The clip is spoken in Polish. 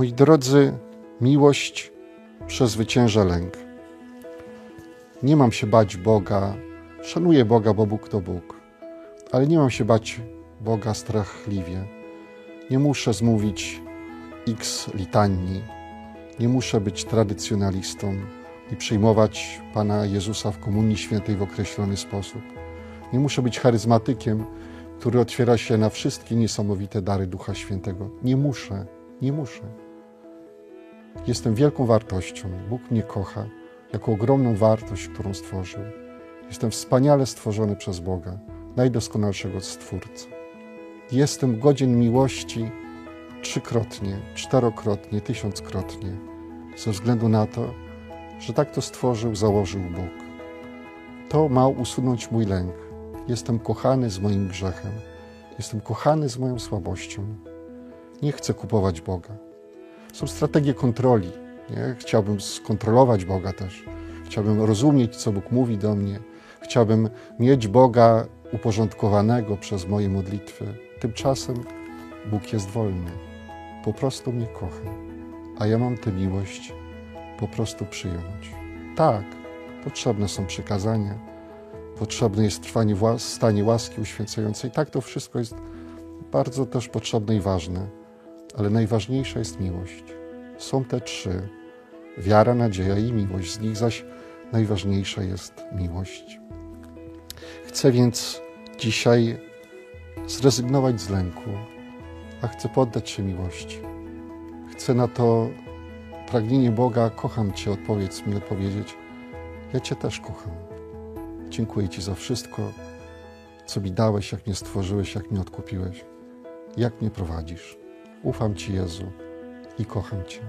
Moi drodzy, miłość przezwycięża lęk. Nie mam się bać Boga. Szanuję Boga, bo Bóg to Bóg. Ale nie mam się bać Boga strachliwie. Nie muszę zmówić x litanii. Nie muszę być tradycjonalistą i przyjmować Pana Jezusa w Komunii Świętej w określony sposób. Nie muszę być charyzmatykiem, który otwiera się na wszystkie niesamowite dary Ducha Świętego. Nie muszę, nie muszę. Jestem wielką wartością. Bóg mnie kocha jako ogromną wartość, którą stworzył. Jestem wspaniale stworzony przez Boga, najdoskonalszego Stwórcę. Jestem godzien miłości trzykrotnie, czterokrotnie, tysiąckrotnie, ze względu na to, że tak to stworzył, założył Bóg. To ma usunąć mój lęk. Jestem kochany z moim grzechem. Jestem kochany z moją słabością. Nie chcę kupować Boga. Są strategie kontroli. Nie? Chciałbym skontrolować Boga też. Chciałbym rozumieć, co Bóg mówi do mnie. Chciałbym mieć Boga uporządkowanego przez moje modlitwy. Tymczasem Bóg jest wolny. Po prostu mnie kocha. A ja mam tę miłość po prostu przyjąć. Tak, potrzebne są przykazania, potrzebne jest trwanie w stanie łaski uświęcającej. Tak, to wszystko jest bardzo też potrzebne i ważne, ale najważniejsza jest miłość. Są te trzy: wiara, nadzieja i miłość. Z nich zaś najważniejsza jest miłość. Chcę więc dzisiaj zrezygnować z lęku, a chcę poddać się miłości. Chcę na to pragnienie Boga, kocham Cię, odpowiedz mi, odpowiedzieć. Ja Cię też kocham. Dziękuję Ci za wszystko, co mi dałeś, jak mnie stworzyłeś, jak mnie odkupiłeś, jak mnie prowadzisz. Ufam Ci, Jezu, i kocham Cię.